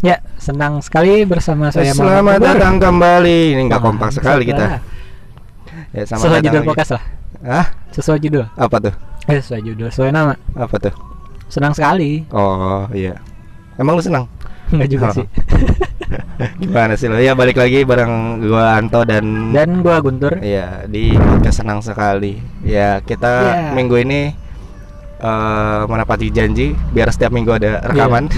Ya, senang sekali bersama saya Selamat datang kembali. Ini nggak Muhammad kompak sekali kita. Ya, selamat Sesuai judul podcast lah. Hah? Sesuai judul. Apa tuh? Eh, sesuai judul, sesuai nama. Apa tuh? Senang sekali. Oh iya. Emang lu senang? Enggak juga Oh. sih. Gimana sih lo? Ya balik lagi bareng gua Anto dan Dan gua Guntur. ya di podcast senang sekali. Ya kita Ya. minggu ini eh menepati janji biar setiap minggu ada rekaman.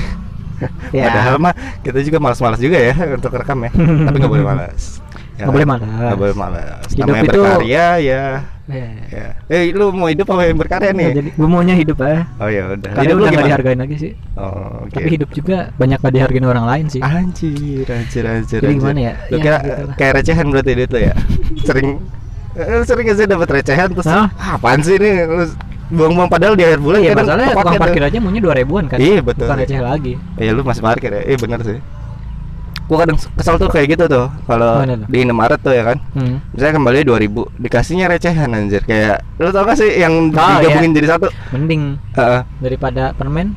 Ya. Padahal mah kita juga malas-malas juga ya untuk rekam ya. Tapi nggak boleh malas. Ya, Nggak boleh malas. Nggak boleh malas. Hidup Namanya itu- berkarya ya. Ya. Ya. Eh, lu mau hidup apa yang berkarya nih? Jadi gua maunya hidup ah. Oh ya udah. Karena Hidup lu udah gak dihargain lagi sih. Oh, oke. Tapi hidup juga banyak gak dihargain orang lain sih. Anjir, anjir, anjir. Jadi anjir. gimana ya? Lu Ya, kira gitu lah. kayak recehan berarti dia tuh ya? Sering eh, sering gak sih dapat recehan terus? "Ah, apaan sih ini Lu buang-buang padahal di akhir bulan Iya, kadang masalahnya tukang parkir aja maunya 2 ribuan kan. Iya, betul. Bukan receh lagi. Iya lu masih parkir ya? Iya bener sih. Gua kadang kesel tuh kayak gitu tuh kalau di Indomaret tuh ya kan. Hmm. Misalnya kembali 2000 dikasihnya recehan anjir kayak lu tau gak sih yang Oh, digabungin iya. jadi satu? Mending Heeh. daripada permen.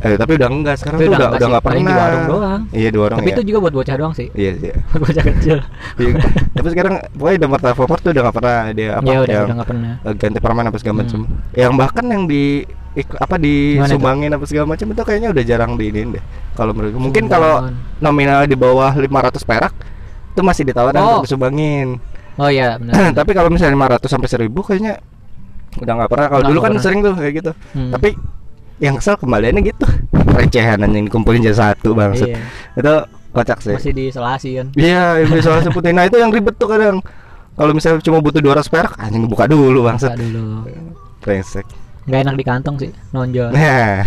Eh tapi udah enggak sekarang Tapi tuh udah udah enggak udah enggak pernah. di warung doang. Iya di warung Tapi ya. itu juga buat bocah doang sih. Iya iya. Buat bocah kecil. Iya. Tapi sekarang pokoknya Indomaret Alfamart tuh udah gak pernah dia apa ya udah yang udah nggak pernah. eh, ganti permen apa segala Hmm. macam. Yang bahkan yang di ik- apa Gimana disumbangin apa segala macam itu kayaknya udah jarang diinin deh. Kalau menurut mungkin kalau nominal di bawah 500 perak itu masih ditawarin Oh. untuk disumbangin. Oh iya benar. Tapi kalau misalnya 500 sampai 1000 kayaknya udah nggak pernah. Kalau dulu kan pernah. sering tuh kayak gitu. Hmm. Tapi yang kesel kembaliannya gitu. Recehan yang dikumpulin jadi satu bangset. Iya. Itu kocak sih. masih di selasi kan. Iya, yang bisa sebutin. Nah, itu yang ribet tuh kadang. Kalau misalnya cuma butuh 200 perak, anjing buka dulu Buka bangsat. dulu. Brengsek. Nggak enak di kantong sih, nonjol. Nah,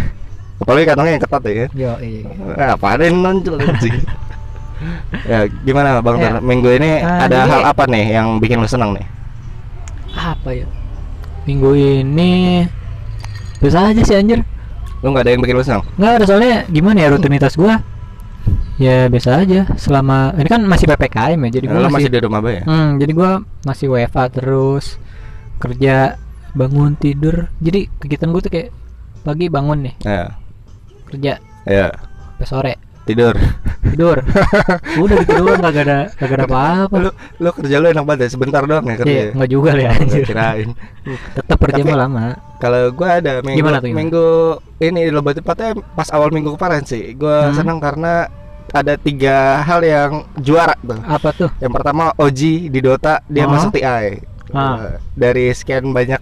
apalagi kantongnya yang ketat ya. Yo, iya. Eh, apa ada yang nonjol anjing. ya, gimana Bang Ya. Minggu ini Ah, ada jadi- hal apa nih yang bikin lu senang nih? Apa ya? Minggu ini biasa aja sih anjir. Lu nggak ada yang bikin lu senang? Nggak ada soalnya gimana ya rutinitas gua? Ya biasa aja selama ini kan masih PPKM ya. Jadi gua masih masih, di rumah Bay ya? Hmm, jadi gua masih WFA terus kerja bangun tidur. Jadi kegiatan gua tuh kayak pagi bangun nih, Ya. kerja Ya, sampai sore tidur. tidur. Udah gitu doang kagak ada kagak ada apa-apa. lu lu kerja lu enak banget ya, sebentar doang ya kerja. Iya, ya? enggak juga ya. Anjir. kirain. Tetap kerja Tapi- mah lama. Kalau gua ada minggu Gimana tuh, gimana? minggu ini lebih tepatnya pas awal minggu kemarin sih. Gua Hmm. senang karena ada tiga hal yang juara tuh. Apa tuh? Yang pertama OG di Dota dia Oh. masuk TI. Ah. Dari sekian banyak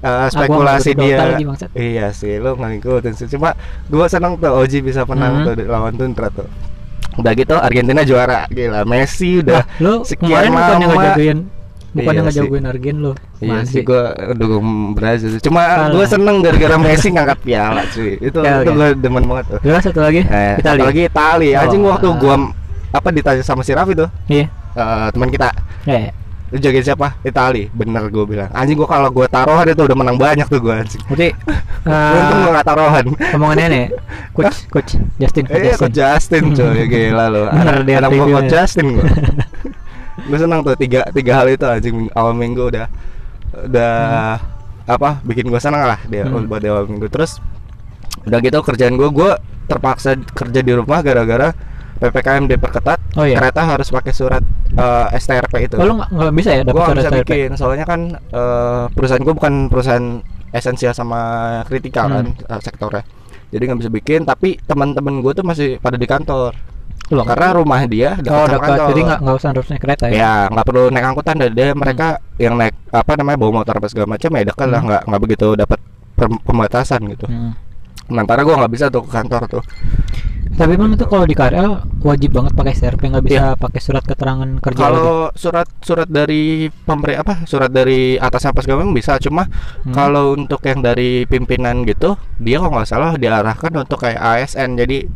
uh, spekulasi dia. lagi, iya sih, lu nggak ngikutin sih. Cuma gua senang tuh OG bisa menang Hmm. tuh lawan Tundra tuh. Udah gitu Argentina juara. Gila, Messi udah lu sekian kemarin bukannya lama. ngejagoin bukannya Iya ngejagoin Argen lu. Iya Masih. sih gua dukung Brazil. Cuma gua seneng gara-gara Messi ngangkat piala cuy. Itu Oke, itu gua demen banget tuh. Terus satu lagi Eh, kita satu lagi Itali. Anjing Oh. waktu gua apa ditanya sama si Raffi tuh, Iya. eh, teman kita. Ya, ya. Lu jagain siapa? Itali. Bener gua bilang. Anjing gua kalau gua taruhan itu udah menang banyak tuh gua anjing. Berarti Untung eh gua gak taruhan. omongannya nih, coach coach Justin coach Eh, Coach Justin cuy, gila lu. Bener Anak, dia anak reviewnya. Coach Justin gua. gua senang tuh tiga tiga hal itu anjing awal minggu udah udah apa bikin gua senang lah dia Hmm. buat awal minggu terus udah gitu kerjaan gua gua terpaksa kerja di rumah gara-gara ppkm diperketat Oh iya. kereta harus pakai surat eh, STRP itu Oh, lu nggak nggak bisa ya dapat bisa STRP? bikin soalnya kan eh, perusahaan gua bukan perusahaan esensial sama kritikal Hmm. kan eh, sektornya jadi nggak bisa bikin tapi teman-teman gua tuh masih pada di kantor Loh, karena rumah dia dekat Oh, dekat. kantor. Jadi nggak nggak usah harus naik kereta ya? ya nggak perlu naik angkutan dan dia mereka yang naik apa namanya bawa motor apa segala macam ya dekat lah Hmm. nggak nggak begitu dapat pembatasan gitu Hmm. sementara gua nggak bisa tuh ke kantor tuh Tapi emang itu kalau di KRL wajib banget pakai STRP nggak bisa pakai surat keterangan kerja kalau surat surat dari pemberi apa surat dari atas apa segala macam bisa cuma Hmm. kalau untuk yang dari pimpinan gitu dia kalau nggak salah diarahkan untuk kayak ASN jadi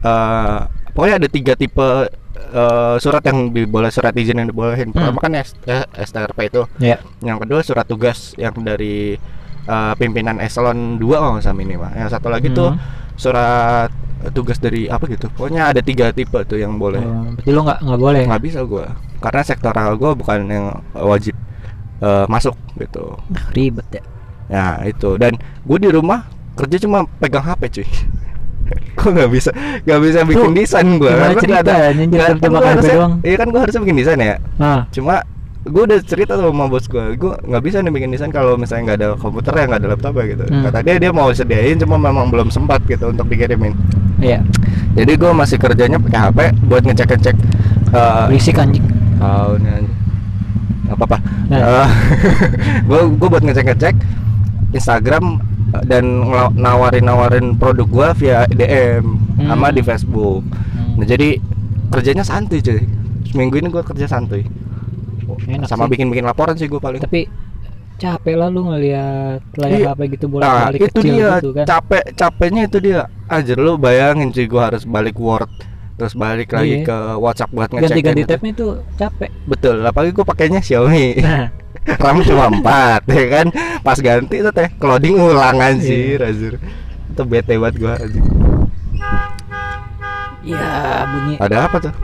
eh pokoknya ada tiga tipe eh, surat yang diboleh surat izin yang dibolehin. Pertama kan S- eh, STRP itu. Ya. yang kedua surat tugas yang dari eh, pimpinan eselon 2 kalau nggak salah ini mah yang satu lagi tuh Hmm. surat tugas dari apa gitu? Pokoknya ada tiga tipe tuh yang boleh. Oh, berarti lu nggak nggak boleh. nggak bisa gua. Karena sektoral gua bukan yang wajib eh, masuk gitu. Ribet ya. ya itu. Dan gue di rumah kerja cuma pegang HP cuy. Kok nggak bisa nggak bisa bikin Tuh, desain gue kan gua pakai HP harusnya- doang? Iya kan gue harusnya bikin desain ya. Nah, Cuma gue udah cerita sama bos gue Gue nggak bisa nih bikin desain kalau misalnya nggak ada komputer ya nggak ada laptop ya gitu. Hmm. Kata dia dia mau sediain cuma memang belum sempat gitu untuk dikirimin iya. Jadi gue masih kerjanya pakai HP buat ngecek-ngecek eh, Berisik anjing. Tahu nih anjing. Nggak apa-apa. Nah. gue gue buat ngecek-ngecek Instagram eh, dan nawarin-nawarin produk gua via DM Hmm. sama di Facebook. Hmm. Nah, jadi kerjanya santuy cuy. Seminggu ini gua kerja santuy. Enak sama bikin-bikin laporan sih gua paling. Tapi capek lah lu ngelihat layar Iya. HP gitu Nah, bolak-balik itu kecil dia gitu kan. capek capeknya itu dia. Anjir lu bayangin cuy gua harus balik Word terus balik lagi Iya. ke WhatsApp buat ngecek Ganti-ganti tabnya itu capek. Betul, apalagi gua pakainya Xiaomi. Nah, RAM cuma 4 ya kan pas ganti itu teh clouding ulang anjir Iya. anjir itu bete banget gua anjir. ya bunyi. ada apa tuh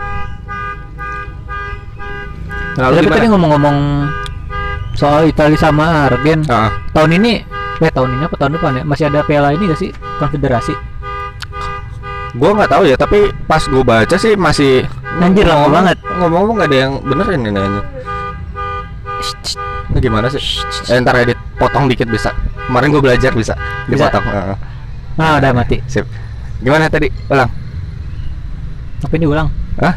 Lalu Tapi tadi ngomong-ngomong soal Italia sama Argen, Ah, tahun ini eh tahun ini apa? Tahun depan ya? Masih ada piala ini gak sih? Konfederasi? Gua nggak tahu ya tapi pas gua baca sih masih Anjir, lama ngomong- banget. ngomong-ngomong nggak ada yang bener ini nanya ini gimana sih? Eh, ntar edit potong dikit bisa. Kemarin gua belajar bisa Bisa? dipotong Heeh. ah udah mati. Sip. Gimana tadi? Ulang. Tapi ini ulang? Hah?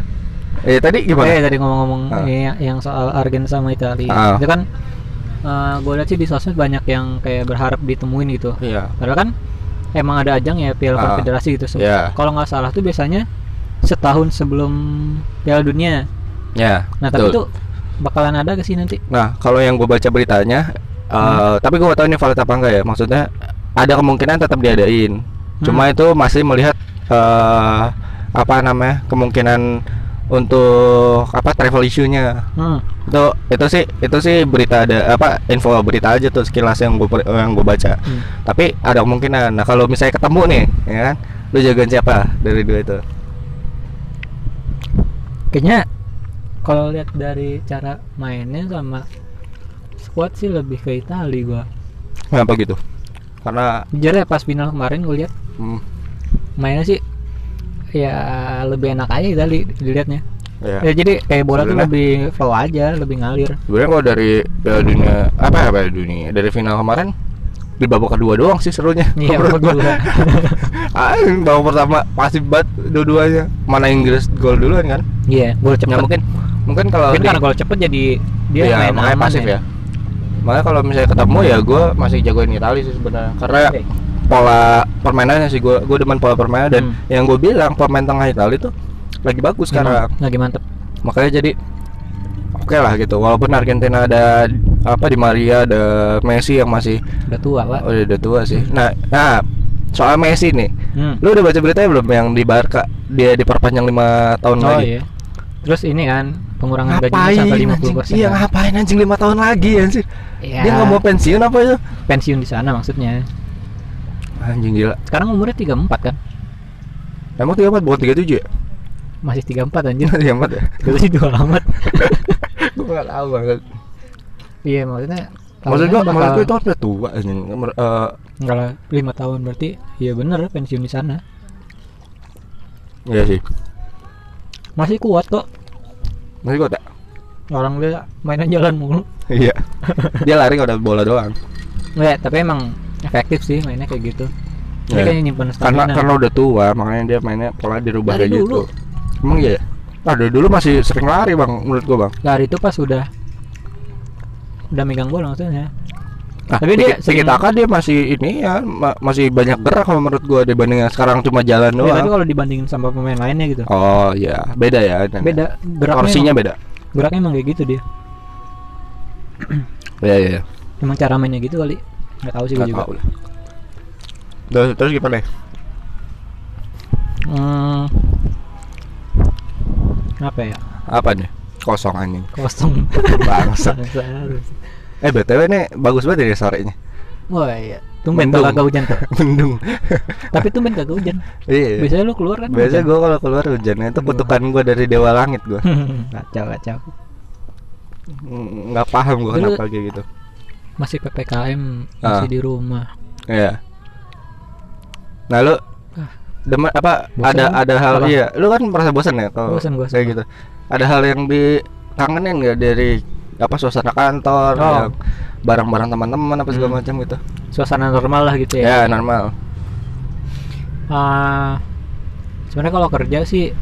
Eh tadi gimana eh tadi ngomong-ngomong Ah. yang, yang soal Argen sama Italia Ah. itu kan gue lihat sih di sosmed banyak yang kayak berharap ditemuin gitu iya padahal kan emang ada ajang ya piala Ah. konfederasi gitu Iya. kalau nggak salah tuh biasanya setahun sebelum piala dunia ya nah tapi betul. tuh bakalan ada ke sih nanti Nah, kalau yang gue baca beritanya, eh, Hmm. tapi gue gak tahu ini valid apa enggak ya. Maksudnya ada kemungkinan tetap diadain. Cuma Hmm. itu masih melihat eh, apa namanya kemungkinan untuk apa travel issue-nya. hmm. Itu itu sih itu sih berita ada apa info berita aja tuh sekilas yang gue yang gue baca. Hmm. Tapi ada kemungkinan. Nah, kalau misalnya ketemu nih, ya kan, lu jagain siapa dari dua itu? kayaknya kalau lihat dari cara mainnya sama squad sih lebih ke Italia gua Kenapa gitu? Karena jujur ya pas final kemarin gue lihat hmm, mainnya sih ya lebih enak aja Italia dilihatnya ya. ya jadi kayak bola tuh Sebenarnya- lebih flow aja lebih ngalir Sebenarnya kalau dari Piala Dunia apa ya Piala Dunia dari final kemarin di babak kedua doang sih serunya. Iya, menurut babak gua. kedua. ah, babak pertama pasif banget dua-duanya. Mana Inggris gol duluan kan? iya gol cepet Ya mungkin mungkin kalau mungkin di- karena gol cepet jadi dia iya, main makanya pasif ya. Makanya kalau misalnya ketemu ya gue masih jagoin Italia sih sebenarnya karena Oke. Pola permainannya sih gue gue demen pola permainan dan Hmm. yang gue bilang pemain tengah Italia tuh lagi bagus sekarang. Lagi mantep. Makanya jadi oke lah gitu walaupun Argentina ada apa di Maria ada Messi yang masih udah tua pak. Oh, udah tua sih. Nah nah soal Messi nih. Hmm. lu udah baca beritanya belum yang di Barca? Dia diperpanjang lima tahun oh lagi. iya. Terus ini kan pengurangan ngapain sampai 50 anjing persen iya ngapain anjing lima tahun lagi anjing? Iya. dia nggak mau pensiun apa itu? Pensiun di sana maksudnya anjing gila. Sekarang umurnya 34 kan? Emang tiga empat bukan tiga tujuh ya? Masih 34 anjir tiga empat ya? Itu sih dua amat. Gue nggak tahu banget iya maksudnya maksud gue maksud bakal- gue itu udah tua anjing. Enggak lah, lima tahun berarti iya bener pensiun di sana. iya sih. Masih kuat kok. masih gue tak Orang dia mainan jalan mulu. iya. Dia lari kalau ada bola doang. Enggak, tapi emang efektif sih mainnya kayak gitu. Dia Iya. kayaknya nyimpen karena stamina. karena udah tua makanya dia mainnya pola dirubah Dari kayak gitu dulu. emang iya ya? ah dari dulu masih sering lari bang menurut gua bang lari itu pas udah udah megang bola maksudnya. nah, Tapi dia sering- Taka dia masih ini ya ma- masih banyak gerak kalau menurut gua dibanding yang sekarang cuma jalan Ya, doang tapi kalau dibandingin sama pemain lainnya gitu. oh iya beda ya Beda geraknya. porsinya emang, beda geraknya emang kayak gitu dia. iya iya Emang cara mainnya gitu kali. Nggak tahu sih gue juga. tahu lah. Terus, terus gimana Hmm. Apa ya? apa nih kosong anjing Kosong. Bangsat. Bangsat. eh btw nih bagus banget ya sorenya Wah iya. Tumben tuh kagak hujan tuh. mendung Tapi tumben kagak hujan. iya Biasanya lu keluar kan? biasanya hujan. gua kalau keluar hujannya itu kutukan gua dari dewa langit gua kacau kacau. Nggak paham gua Dulu- kenapa kayak gitu Masih PPKM, masih Ah. di rumah. Iya. Nah lu demen apa Bosan ada ada hal Apa? iya lu kan merasa bosan ya kalau Bosan, bosan. kayak gitu ada hal yang dikangenin nggak dari apa suasana kantor Oh. yang barang-barang teman-teman apa segala Hmm. macam gitu suasana normal lah gitu ya, ya, normal Ah, sebenarnya kalau kerja sih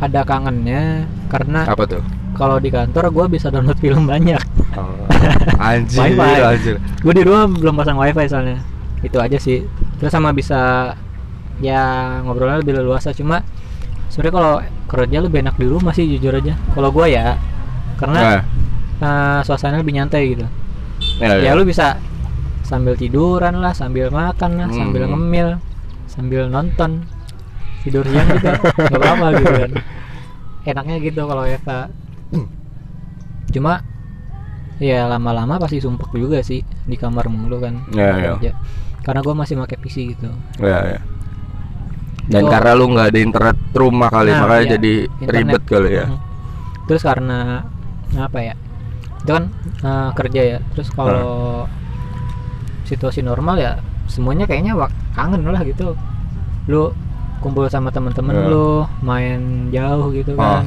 ada kangennya karena apa tuh kalau di kantor gue bisa download film banyak. Oh, anjir Wifi. anjir. Gue di rumah belum pasang wifi soalnya. Itu aja sih. Terus sama bisa ya ngobrolnya lebih leluasa. Cuma sebenarnya kalau kerja lebih enak di rumah sih jujur aja. Kalau gue ya karena nah, eh, suasana lebih nyantai gitu. Ya, ya lu bisa sambil tiduran lah sambil makan lah sambil Hmm. ngemil sambil nonton tidur siang juga nggak apa-apa gitu kan. Enaknya gitu kalau Eva cuma ya lama-lama pasti sumpek juga sih di kamar mulu kan Ya, ya. kerja. karena gue masih pakai PC gitu ya, ya. dan Itu- karena lu nggak ada internet rumah kali Nah, makanya iya, jadi internet. ribet kali ya terus karena apa ya itu kan eh, kerja ya terus kalau situasi normal ya semuanya kayaknya wak kangen lah gitu lu kumpul sama temen-temen Ya. lu main jauh gitu kan.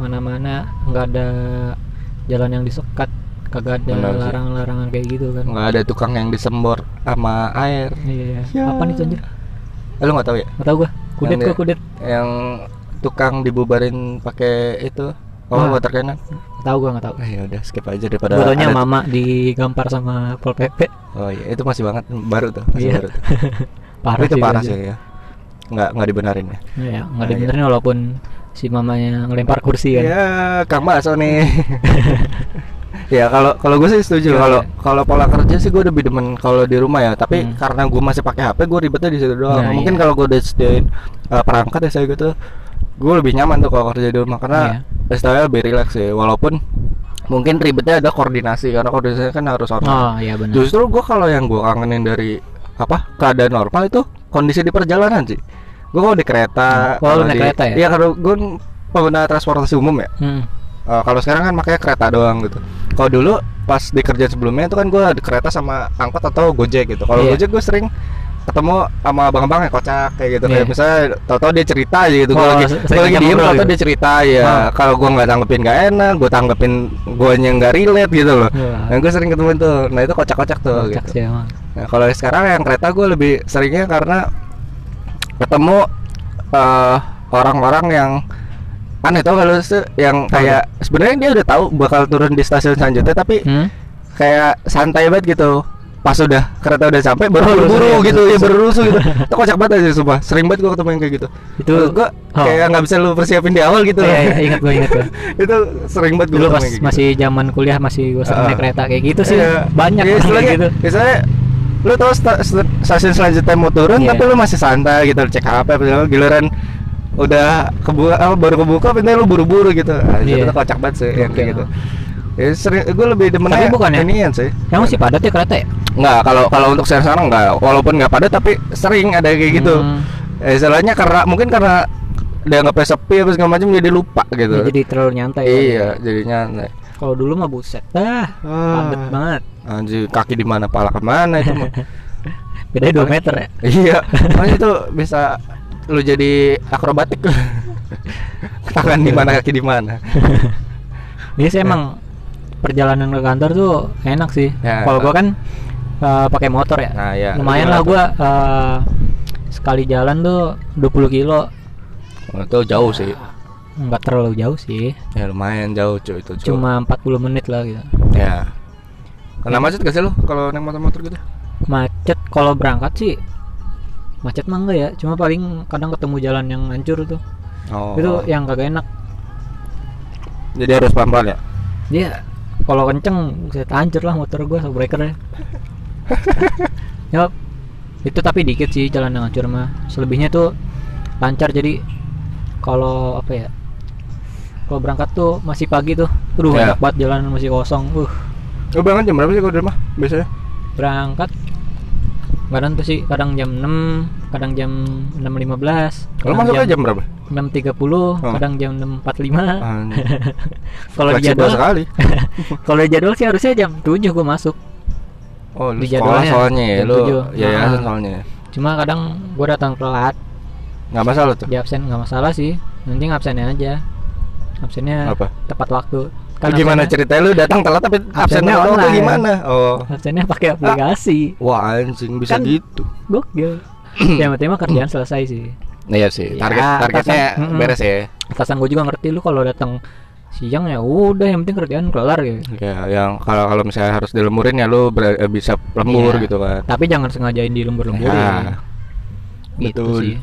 Mana-mana nggak ada jalan yang disekat kagak ada larangan-larangan kayak gitu kan. Nggak ada tukang yang disembor sama air. Iya Ya. apa nih tuh anjir Eh, lu nggak tahu ya? Nggak tahu gua. Kudet Yang gua kudet. yang tukang dibubarin pakai itu oh Ah. water cannon? Nggak tahu gua nggak tahu. Eh ya udah skip aja daripada Fotonya ada- mama digampar sama pol pp oh iya. Itu masih banget baru tuh masih Iya. baru tuh. parah itu sih parah gua sih ya. Nggak nggak dibenarin ya. Iya, nggak Nah, ada iya. benernya walaupun si mamanya ngelempar kursi kan. ya kang bakso nih ya kalau kalau gue sih setuju kalau kalau pola kerja sih gue lebih demen kalau di rumah ya tapi Hmm. karena gue masih pakai HP gue ribetnya di situ doang Nah, mungkin iya. kalau gue udah sediain uh, perangkat ya saya gitu gue lebih nyaman tuh kalau kerja di rumah karena Iya. style lebih relax sih walaupun mungkin ribetnya ada koordinasi karena koordinasi kan harus online Oh iya benar. justru gue kalau yang gue kangenin dari apa keadaan normal itu kondisi di perjalanan sih gue kalau di kereta Oh, kalau naik di- kereta ya? iya kalau gue pengguna transportasi umum ya Hmm. Eh, kalau sekarang kan makanya kereta doang gitu. Kalau dulu pas di kerjaan sebelumnya itu kan gue di kereta sama angkot atau gojek gitu. Kalau Iya. gojek gue sering ketemu sama abang-abang yang kocak kayak gitu. Iya. Kayak misalnya tau-tau dia cerita aja gitu. Gue Oh, lagi gue lagi diem tau-tau gitu. dia cerita ya. Ah. Kalau gue nggak tanggepin nggak enak, gue tanggepin guanya nggak relate gitu loh. Wah. Nah gue sering ketemu tuh. Nah itu kocak-kocak tuh Kocak gitu. sih emang. Nah, kalau sekarang yang kereta gue lebih seringnya karena ketemu eh, orang-orang yang aneh tau kalau sih yang kayak sebenarnya dia udah tahu bakal turun di stasiun selanjutnya tapi Hmm? kayak santai banget gitu pas udah kereta udah sampai baru Oh, buru-buru ya, gitu ya rusuh. baru rusuh gitu itu kocak banget aja sumpah sering banget gue ketemu yang kayak gitu Itu Menurut gua oh. kayak nggak bisa lu persiapin di awal gitu Iya, iya, ingat gua ingat gua. itu sering banget gue Dulu pas masih zaman kuliah masih gua sering Ah. naik kereta kayak gitu sih. Iya. Banyak Iya, kayak gitu. Misalnya lu sta- stasiun selanjutnya mau turun Iya. tapi lu masih santai gitu cek HP giliran udah kebuka apa baru kebuka pintunya lu buru-buru gitu. Ah, Iya. Itu kocak banget sih yang Oke. kayak gitu. Ya sering gue lebih demen Tapi bukan ya? inian sih. Yang masih padat ya kereta ya? Enggak, kalau kalau untuk saya sekarang enggak. Walaupun enggak padat tapi sering ada kayak gitu. Hmm. Eh, istilahnya karena mungkin karena dia nggak sepi apa segala macam jadi lupa gitu. Ya, jadi terlalu nyantai. iya, jadinya nyantai. Kalau dulu mah buset. Ah, padat banget. Anjir, kaki di mana, pala ke mana itu mah. Bedanya 2 meter ya. iya, makanya itu bisa lu jadi akrobatik. Tangan di mana, kaki di mana. Iya sih emang perjalanan ke kantor tuh enak sih. Ya. Kalau gua kan eh, pakai motor ya. Nah, ya. Lumayan lah gua eh, sekali jalan tuh 20 kilo. Oh, itu jauh sih. Nggak terlalu jauh sih. Ya lumayan jauh cuy itu. Cuy. Cuma 40 menit lah gitu. ya. Kena macet gak sih lu kalau naik motor-motor gitu? Macet kalau berangkat sih macet mah enggak ya. Cuma paling kadang ketemu jalan yang hancur tuh. Oh. Itu yang kagak enak. Jadi harus pelan-pelan ya. Dia kalau kenceng saya hancur lah motor gua breaker ya. Itu tapi dikit sih jalan yang hancur mah. Selebihnya tuh lancar jadi kalau apa ya? Kalau berangkat tuh masih pagi tuh. Aduh, Ya. enak banget jalan masih kosong. Uh, Lu berangkat jam berapa sih kalau di rumah biasanya? berangkat kadang tuh sih kadang jam 6, kadang jam 6.15. Kalau masuknya jam berapa? 6.30, Oh. kadang jam 6.45. Anjir. Kalau di jadwal sekali. kalau di jadwal sih harusnya jam 7 gua masuk. Oh, lu Di jadwalnya soalnya ya, jam lu tujuh. yayasan Ah. soalnya. ya? cuma kadang gue datang telat nggak masalah tuh di absen nggak masalah sih nanti absennya aja absennya apa? tepat waktu. Lu gimana absennya- ceritanya? Lu datang telat tapi absennya Absennya online. gimana? Oh. Absennya pakai aplikasi. Wah anjing bisa Kan- gitu. Gokil yang penting kerjaan selesai sih. Iya sih Ya, target targetnya atasan- beres ya. Atasan gue juga ngerti lu kalau datang siang ya udah yang penting kerjaan kelar gitu ya yang kalau kalau misalnya harus dilemurin ya lu ber- eh, bisa lembur Iya. gitu kan. Tapi jangan sengajain di lembur-lemburin Ya, gitu betul. sih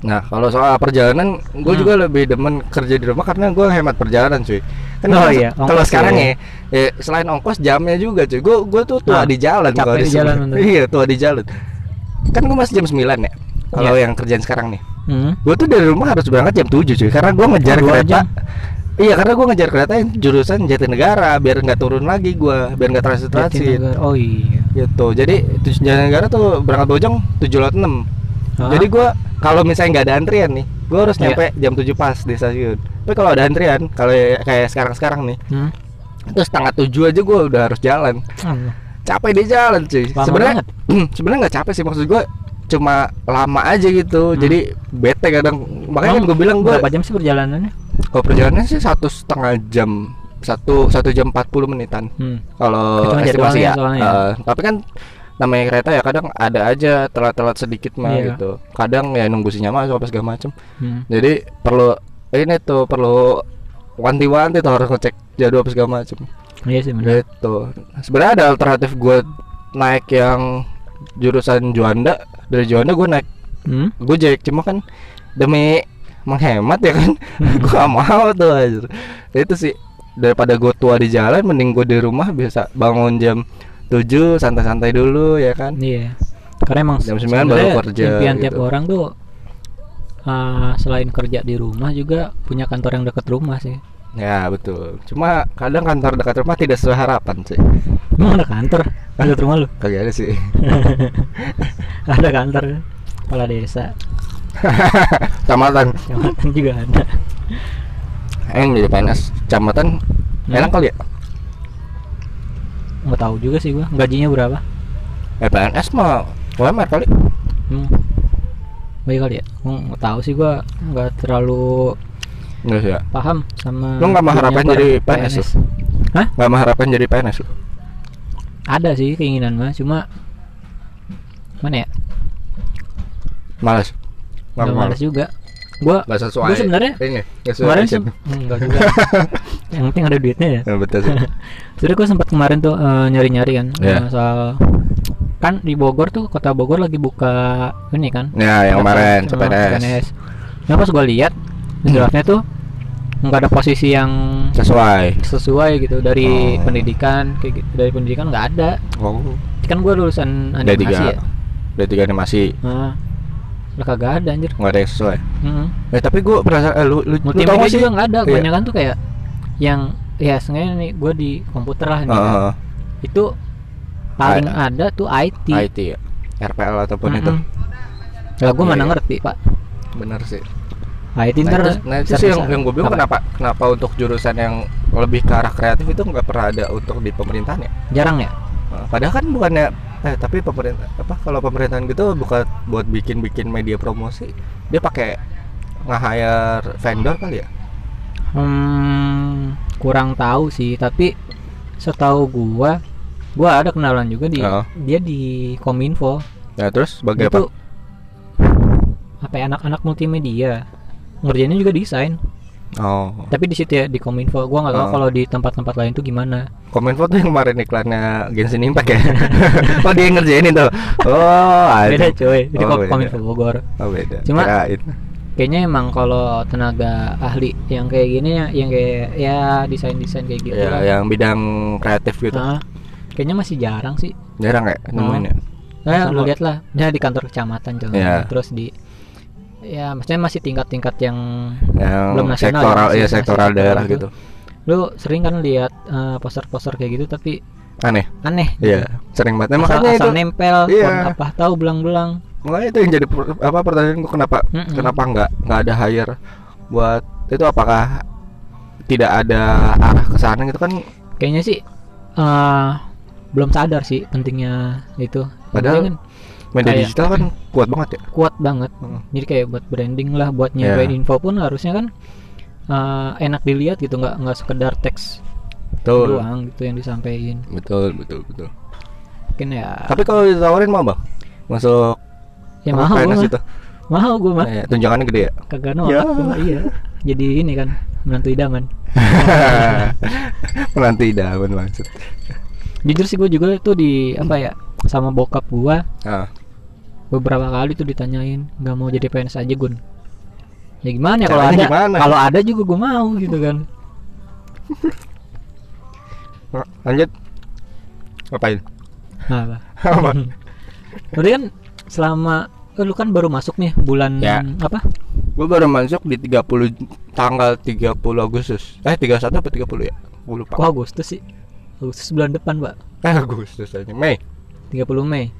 Nah, kalau soal perjalanan, gue Hmm. juga lebih demen kerja di rumah karena gue hemat perjalanan, cuy. Kan Oh iya, kalau sekarang ya. ya, ya, selain ongkos jamnya juga, cuy. Gue gue tuh tua Nah, di jalan capek di di jalan, bener. Iya, tua di jalan. Kan gue masih jam 9 ya. Kalau Iya. yang kerjaan sekarang nih. hmm. Gue tuh dari rumah harus berangkat jam 7, cuy. Karena gue ngejar Oh, kereta. jam. Iya, karena gue ngejar kereta yang jurusan Jatinegara biar nggak turun lagi gue, biar nggak transit transit. Oh iya Gitu. Jadi Jatinegara tuh berangkat Bojong 7 lewat 6. Hah? Jadi gua kalau misalnya nggak ada antrian nih, gua harus Iya. nyampe jam 7 pas di stasiun. Tapi kalau ada antrian, kalau ya- kayak sekarang-sekarang nih, hmm. itu setengah tujuh aja gua udah harus jalan. Hmm. Capek di jalan cuy. Lama Sebenarnya sebenarnya nggak capek sih maksud gua cuma lama aja gitu. Hmm. Jadi bete kadang. Makanya kan gue bilang gua berapa jam sih perjalanannya kalau perjalanannya sih satu setengah jam satu satu jam 40 menitan hmm. kalau estimasi ya. soalnya ya. Eh, tapi kan namanya kereta ya kadang ada aja telat-telat sedikit mah Iya. gitu. Kadang ya nunggu sinyal masuk apa segala macem. Hmm. Jadi perlu ini tuh perlu wanti-wanti tuh harus ngecek jadwal apa segala macem. iya sih benar Gitu. Sebenarnya ada alternatif gue naik yang jurusan Juanda dari Juanda gue naik hmm? Gojek cuma kan demi menghemat ya kan gue gak mau tuh anjir. itu sih daripada gue tua di jalan mending gue di rumah biasa bangun jam 7 santai-santai dulu ya kan? Iya. Karena emang Jam 9 sebenarnya baru kerja, impian tiap gitu. orang tuh uh, selain kerja di rumah juga punya kantor yang dekat rumah sih. Ya betul. Cuma kadang kantor dekat rumah tidak sesuai harapan sih. Emang ada kantor dekat rumah lu? Kagak ada sih. Ada kantor kepala desa. Kecamatan. Kecamatan juga ada. Yang jadi PNS kecamatan Hmm. enak kali ya nggak tahu juga sih gua. Gajinya berapa? Eh PNS mah UMR kali. Hmm. Iya kali ya. Gua nggak tahu sih gua nggak terlalu enggak sih ya? paham sama Lu nggak mengharapkan jadi PNS lu? Hah? nggak mengharapkan jadi PNS lu? Ada sih keinginan mah cuma mana ya? Malas nggak malas juga. Gua Gak Gua sebenarnya ini gak kemarin sem- enggak juga yang penting ada duitnya ya Ya, betul sih. Jadi gue sempat kemarin tuh eh, nyari-nyari kan Iya. eh, soal kan di Bogor tuh kota Bogor lagi buka ini kan Ya, yang kemarin CPNS Nah pas gue lihat di draftnya tuh nggak ada posisi yang sesuai. sesuai gitu dari Oh. pendidikan kayak gitu dari pendidikan nggak ada Oh. kan gue lulusan animasi tiga, ya ada tiga animasi, nah, lah kagak ada anjir nggak ada yang sesuai. hmm. Eh tapi gue perasaan eh, lu lu, lu tau sih? juga nggak ada Iya. kebanyakan tuh kayak yang ya sengaja nih gue di komputer lah nih kan. Heeh, itu paling A- ada tuh IT IT ya, RPL ataupun itu. Mm-mm. Lah gue Iya, mana iya. ngerti pak Bener sih. IT Nah, ntar itu, nah, itu sih yang, yang gue bingung Apa? kenapa kenapa untuk jurusan yang lebih ke arah kreatif itu nggak pernah ada untuk di pemerintahan ya? jarang ya Nah, Padahal kan bukannya eh tapi pemerintah apa kalau pemerintahan gitu bukan buat bikin-bikin media promosi, dia pakai nge-hire vendor kali ya? hmm, kurang tahu sih tapi setahu gua gua ada kenalan juga di Oh. dia di kominfo Nah, terus sebagai itu apa? apa ya, anak-anak multimedia ngerjainnya juga desain Oh. tapi di situ ya di kominfo gua nggak tahu Oh. kalau di tempat-tempat lain tuh gimana Kominfo tuh yang kemarin iklannya Genshin Impact ya? oh dia yang ngerjain itu? Oh beda ada. cuy di Oh, kominfo Bogor Oh beda. Cuma- Kirain. Kayaknya emang kalau tenaga ahli yang kayak gini ya yang kayak ya desain desain kayak gitu ya lah. yang bidang kreatif gitu. Ah, kayaknya masih jarang sih Jarang ya nemuin ya? Nah, lu lihat lah, ya di kantor kecamatan contohnya, Iya. terus di ya maksudnya masih tingkat-tingkat yang Yang Belum nasional ya, sektoral masih- ya masih sektoral sektoral daerah gitu. gitu. lu sering kan lihat eh, poster-poster kayak gitu tapi Aneh. aneh. Iya, sering banget. Nah, Asal, makanya asal itu nempel, Iya. apa tahu belang-belang. Makanya itu yang jadi per- apa pertanyaan gue kenapa Mm-mm. kenapa nggak nggak ada hire buat itu apakah tidak ada arah ke sana gitu kan Kayaknya sih eh belum sadar sih pentingnya itu. Padahal- kan media Kayak- digital kan kuat banget ya kuat banget Hmm. jadi kayak buat branding lah buat Iya. nyampein info pun harusnya kan eh, enak dilihat gitu nggak nggak sekedar teks betul doang gitu yang disampaikan betul betul betul mungkin ya tapi kalau ditawarin mau bang masuk ya apa, mahal gua mah. gitu mahal gue mah. Eh, tunjangannya gede ya? Kagak nolak Ya. gua iya. Jadi ini kan menantu idaman. Menanti idaman maksud. Jujur sih gue juga tuh di apa ya sama bokap gua ah. beberapa kali tuh ditanyain nggak mau jadi PNS aja gun? Ya gimana ya kalau ada? kalau ada juga gue mau gitu kan. Lanjut. Ngapain? Nah apa? apa? Berarti kan selama eh, lu kan baru masuk nih bulan Ya. apa? Gue baru masuk di 30 tanggal 30 Agustus. Eh 31 apa 30 ya? Gue lupa. Kok Agustus sih. Agustus bulan depan pak. Eh Agustus aja Mei. 30 Mei.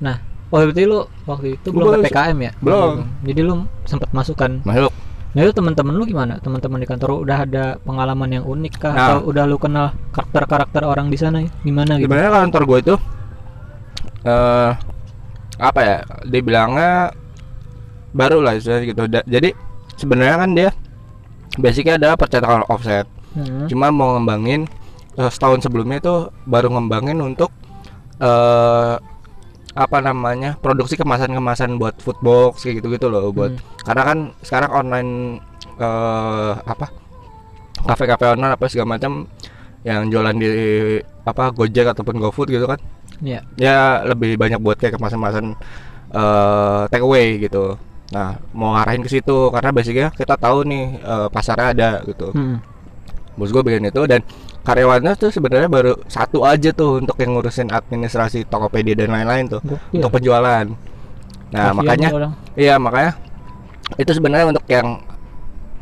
Nah oh berarti lu waktu itu belum. PPKM ya? Belum. jadi lu sempat masuk kan? Masuk. Nah itu teman-teman lu gimana? Teman-teman di kantor udah ada pengalaman yang unik kah? Nah. atau udah lu kenal karakter-karakter orang di sana ya? gimana gitu? Sebenarnya kantor gue itu eh apa ya dibilangnya baru lah istilahnya gitu Da- jadi sebenarnya kan dia basicnya adalah percetakan offset Hmm. cuma mau ngembangin eh, setahun sebelumnya itu baru ngembangin untuk eh apa namanya produksi kemasan-kemasan buat foodbox kayak gitu-gitu loh buat Hmm. karena kan sekarang online eh apa kafe-kafe online apa segala macam yang jualan di apa Gojek ataupun GoFood gitu kan ya ya lebih banyak buat kayak kemasan-kemasan eh take away gitu nah mau ngarahin ke situ karena basicnya kita tahu nih eh, pasarnya ada gitu Hmm. bos gue bikin itu dan karyawannya tuh sebenarnya baru satu aja tuh untuk yang ngurusin administrasi Tokopedia dan lain-lain tuh Gokil. untuk penjualan nah Kasihan makanya orang. iya makanya itu sebenarnya untuk yang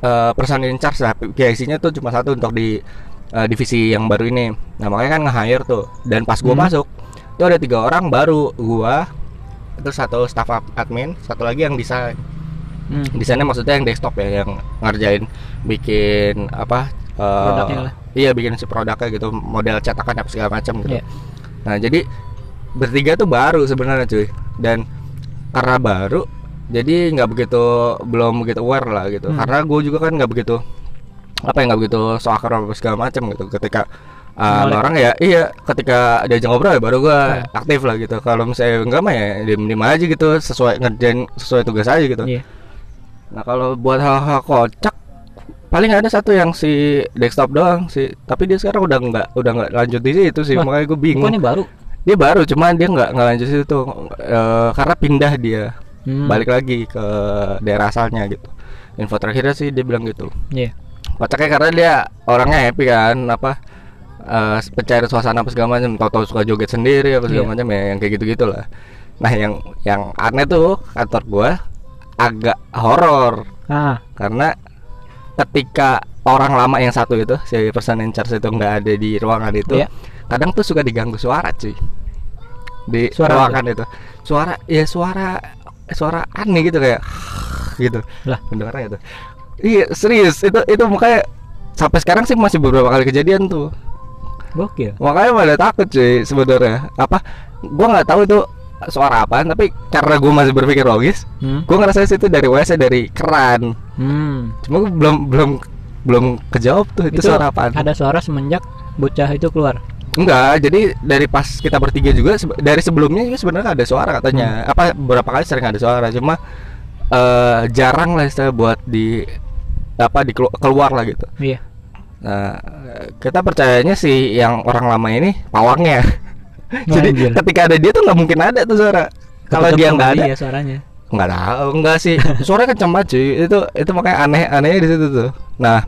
eh, person in charge lah PIC-nya tuh cuma satu untuk di eh, divisi yang baru ini nah makanya kan nge-hire tuh dan pas gua Hmm. masuk itu ada tiga orang baru gua terus satu staff ad- admin satu lagi yang desain Hmm. desainnya maksudnya yang desktop ya yang ngerjain bikin apa lah. iya bikin si produknya gitu model cetakan apa segala macam gitu Iya. nah jadi bertiga tuh baru sebenarnya cuy dan karena baru jadi nggak begitu belum begitu aware lah gitu Hmm. karena gue juga kan nggak begitu apa ya nggak begitu so akrab apa segala macam gitu ketika uh, Melek. orang ya iya ketika diajak ngobrol ya baru gue Ya. aktif lah gitu kalau misalnya enggak mah ya diem diem aja gitu sesuai ngerjain sesuai tugas aja gitu Iya. Nah kalau buat hal-hal kocak paling ada satu yang si desktop doang sih tapi dia sekarang udah nggak udah nggak lanjut di situ sih Wah, makanya gue bingung Bukannya baru dia baru cuman dia nggak nggak lanjut situ Eh, karena pindah dia Hmm. balik lagi ke daerah asalnya gitu info terakhirnya sih dia bilang gitu Iya. kocaknya karena dia orangnya happy kan apa eh pencari suasana apa segala macam tahu-tahu suka joget sendiri apa segala Iya. macam ya yang kayak gitu gitulah nah yang yang aneh tuh kantor gua agak horor. Ah. Karena ketika orang lama yang satu itu si person in charge itu nggak ada di ruangan itu Iya. kadang tuh suka diganggu suara cuy. Di Suara ruangan itu. Suara ya suara suara aneh gitu kayak gitu. Lah. pendengarnya itu. Iya serius. Itu itu makanya sampai sekarang sih masih beberapa kali kejadian tuh gokil. Makanya pada takut cuy sebenarnya. Apa? Gua nggak tahu itu suara apa tapi karena gua masih berpikir logis hmm. gua ngerasa itu dari WC dari keran. Hmm. cuma gua belum belum belum kejawab tuh itu, suara apaan. ada suara semenjak bocah itu keluar? Enggak jadi dari pas kita bertiga juga dari sebelumnya juga sebenarnya ada suara katanya. Apa beberapa kali sering ada suara cuma eh jarang lah istilah buat di apa di keluar lah gitu. Iya nah kita percayanya sih yang orang lama ini pawangnya. Jadi Anjir. ketika ada dia tuh nggak mungkin ada tuh suara. Kalau dia nggak ada dia suaranya. nggak tahu nggak sih. Suaranya kenceng banget cuy. Itu itu makanya aneh anehnya di situ tuh. Nah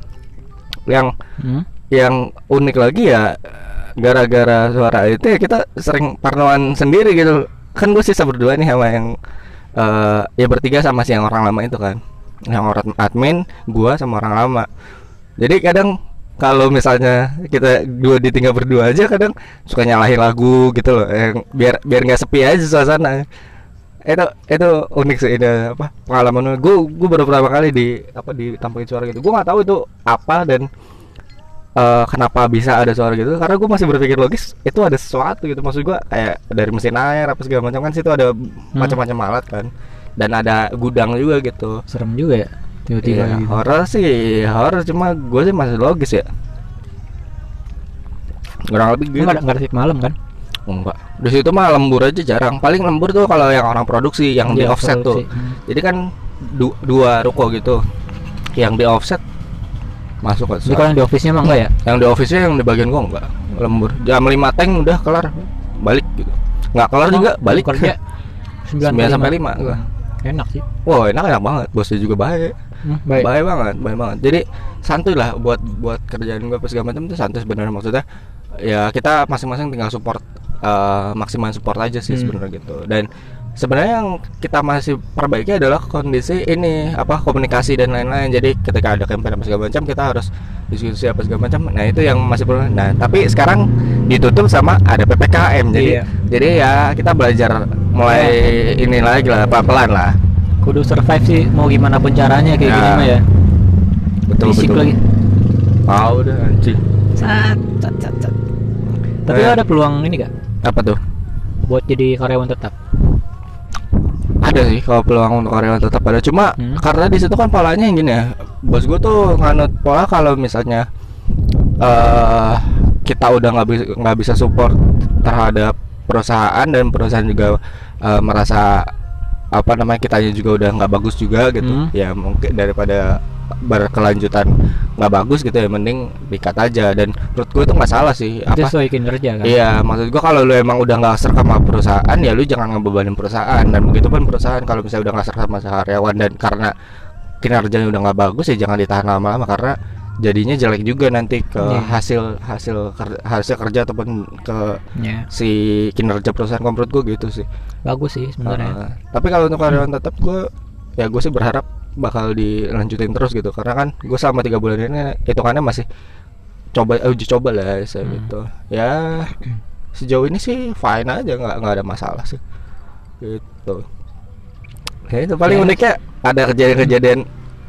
yang hmm? yang unik lagi ya gara-gara suara itu ya kita sering parnoan sendiri gitu. Kan gue sisa berdua nih sama yang eh ya bertiga sama si yang orang lama itu kan. Yang orang admin gua sama orang lama. Jadi kadang kalau misalnya kita dua ditinggal berdua aja kadang suka nyalahin lagu gitu loh yang biar biar nggak sepi aja suasana. Itu itu unik sih ini apa pengalaman gue gue baru pertama kali di apa ditampilin suara gitu. Gue nggak tahu itu apa dan eh, kenapa bisa ada suara gitu. Karena gue masih berpikir logis itu ada sesuatu gitu. Maksud gue kayak dari mesin air apa segala macam kan situ ada macam-macam alat kan. Dan ada gudang juga gitu. Serem juga ya tiba-tiba Iya, gitu. horor sih horor cuma gue sih masih logis ya. Kurang lebih gitu. Nggak ada shift malam kan? Enggak. Di situ mah lembur aja jarang. Paling lembur tuh kalau yang orang produksi yang di Iya, offset tuh. produksi. Hmm. jadi kan du- dua ruko gitu. Yang di offset masuk ke Jadi kalau yang di office-nya mah enggak ya? yang di office yang di bagian gua enggak. Lembur. Jam 5 tank udah kelar balik gitu. Nggak kelar juga Oh, balik. kerja 9 9 sampai 5 gua. Enak sih. Wah enak enak banget. Bosnya juga baik Hmm, baik. baik banget baik banget. Jadi santuy lah buat buat kerjaan gue segala macam itu santuy sebenarnya. Maksudnya ya kita masing-masing tinggal support eh maksimal support aja sih Hmm. sebenarnya gitu. Dan sebenarnya yang kita masih perbaiki adalah kondisi ini apa komunikasi dan lain-lain. Jadi ketika ada campaign apa segala macam kita harus diskusi apa segala macam. Nah itu yang masih perlu. Nah tapi sekarang ditutup sama ada ppkm jadi Iya. jadi ya kita belajar mulai ini lagi lah pelan-pelan lah Kudu survive sih mau gimana pun caranya kayak gini Ya. mah ya. betul Fisik betul lagi. Ah udah anjing Sat, sat, sat, sat. Tapi Eh. ada peluang ini gak apa tuh buat jadi karyawan tetap? ada sih kalau peluang untuk karyawan tetap ada cuma Hmm. karena di situ kan polanya yang gini ya bos gue tuh nganut pola kalau misalnya eh kita udah nggak bisa nggak bisa support terhadap perusahaan dan perusahaan juga eh, merasa apa namanya kitanya juga udah nggak bagus juga gitu. Hmm. ya mungkin daripada berkelanjutan nggak bagus gitu ya mending dikat aja. Dan menurut gue itu nggak salah sih Itu apa? sesuai kinerja kan? Iya, maksud gua kalau lu emang udah nggak serka sama perusahaan ya lu jangan ngebebanin perusahaan. Dan begitu pun perusahaan kalau misalnya udah nggak serka sama karyawan dan karena kinerjanya udah nggak bagus ya jangan ditahan lama-lama. Karena jadinya jelek juga nanti ke Iya. hasil hasil hasil kerja ataupun ke Ya, si kinerja perusahaan menurut gua gitu sih. bagus sih sebenarnya. Uh, tapi kalau untuk karyawan tetap gua ya gue sih berharap bakal dilanjutin terus gitu karena kan gue selama tiga bulan ini hitungannya masih coba eh, uji coba lah saya Hmm. gitu ya sejauh ini sih fine aja nggak nggak ada masalah sih gitu ya itu paling Ya. uniknya ada kejadian-kejadian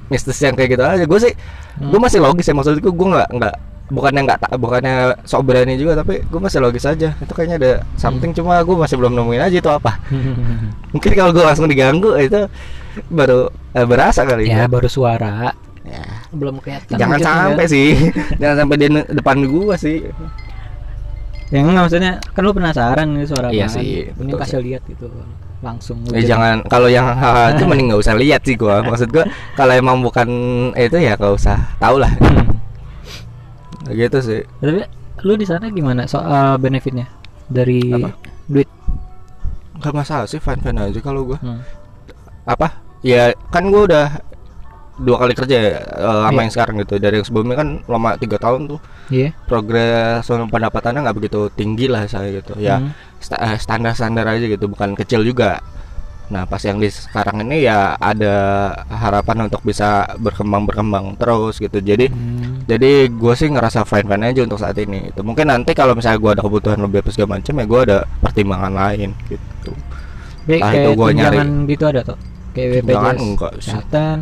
mistis yang kayak gitu aja. Gue sih Hmm. gue masih logis ya maksudku gue nggak nggak bukannya nggak tak bukannya sok berani juga tapi gue masih logis aja. Itu kayaknya ada something Hmm. cuma gue masih belum nemuin aja itu apa. Mungkin kalau gue langsung diganggu itu baru eh, berasa kali ya ya, baru suara. Ya. belum kelihatan jangan sampai sih. Jangan sampai di depan gua sih. Ya enggak maksudnya kan lu penasaran nih suara Iya apaan. sih, ini kasih lihat gitu langsung ya wujud. jangan kalau yang hal itu mending nggak usah lihat sih gua maksud gua kalau emang bukan itu ya nggak usah tahu lah Hmm. gitu sih tapi lu di sana gimana soal benefitnya dari Apa? duit nggak masalah sih fine fine aja kalau gua Hmm. apa ya kan gua udah dua kali kerja ya, eh, sama Iya. yang sekarang gitu dari yang sebelumnya kan lama tiga tahun tuh iya progres untuk pendapatannya nggak begitu tinggi lah saya gitu ya Hmm. standar standar aja gitu bukan kecil juga nah pas yang di sekarang ini ya ada harapan untuk bisa berkembang berkembang terus gitu jadi Hmm. jadi gue sih ngerasa fine fine aja untuk saat ini itu mungkin nanti kalau misalnya gue ada kebutuhan lebih apa segala macam ya gue ada pertimbangan lain gitu Entah kayak itu gua nyari. gitu ada tuh kayak BPJS enggak sih. kesehatan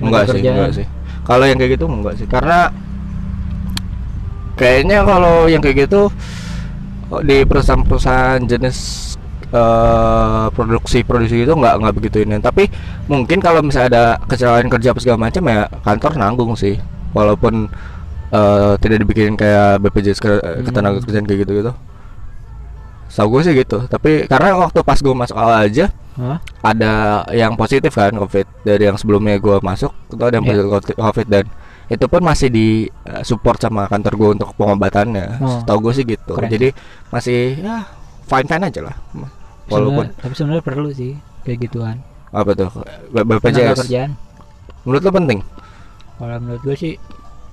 enggak sih kerjaan. enggak sih. kalau yang kayak gitu enggak sih karena kayaknya kalau yang kayak gitu di perusahaan-perusahaan jenis eh, produksi produksi itu nggak nggak begitu ini tapi mungkin kalau misalnya ada kecelakaan kerja apa segala macam ya kantor nanggung sih. Walaupun eh, tidak dibikin kayak BPJS ke, ketenaga kerjaan kayak gitu gitu Tahu gue sih gitu. Tapi karena waktu pas gue masuk awal aja Hah? ada yang positif kan covid. Dari yang sebelumnya gue masuk itu ada yang Iya. positif covid. Dan itu pun masih di uh, support sama kantor gue untuk pengobatannya. Oh. tahu gue sih gitu. Keren. jadi masih ya fine fine aja lah. Walaupun Sebenarnya- tapi sebenarnya perlu sih kayak gituan. Apa tuh? B- tenaga BPJS kerjaan. Menurut lo penting? Kalau menurut gue sih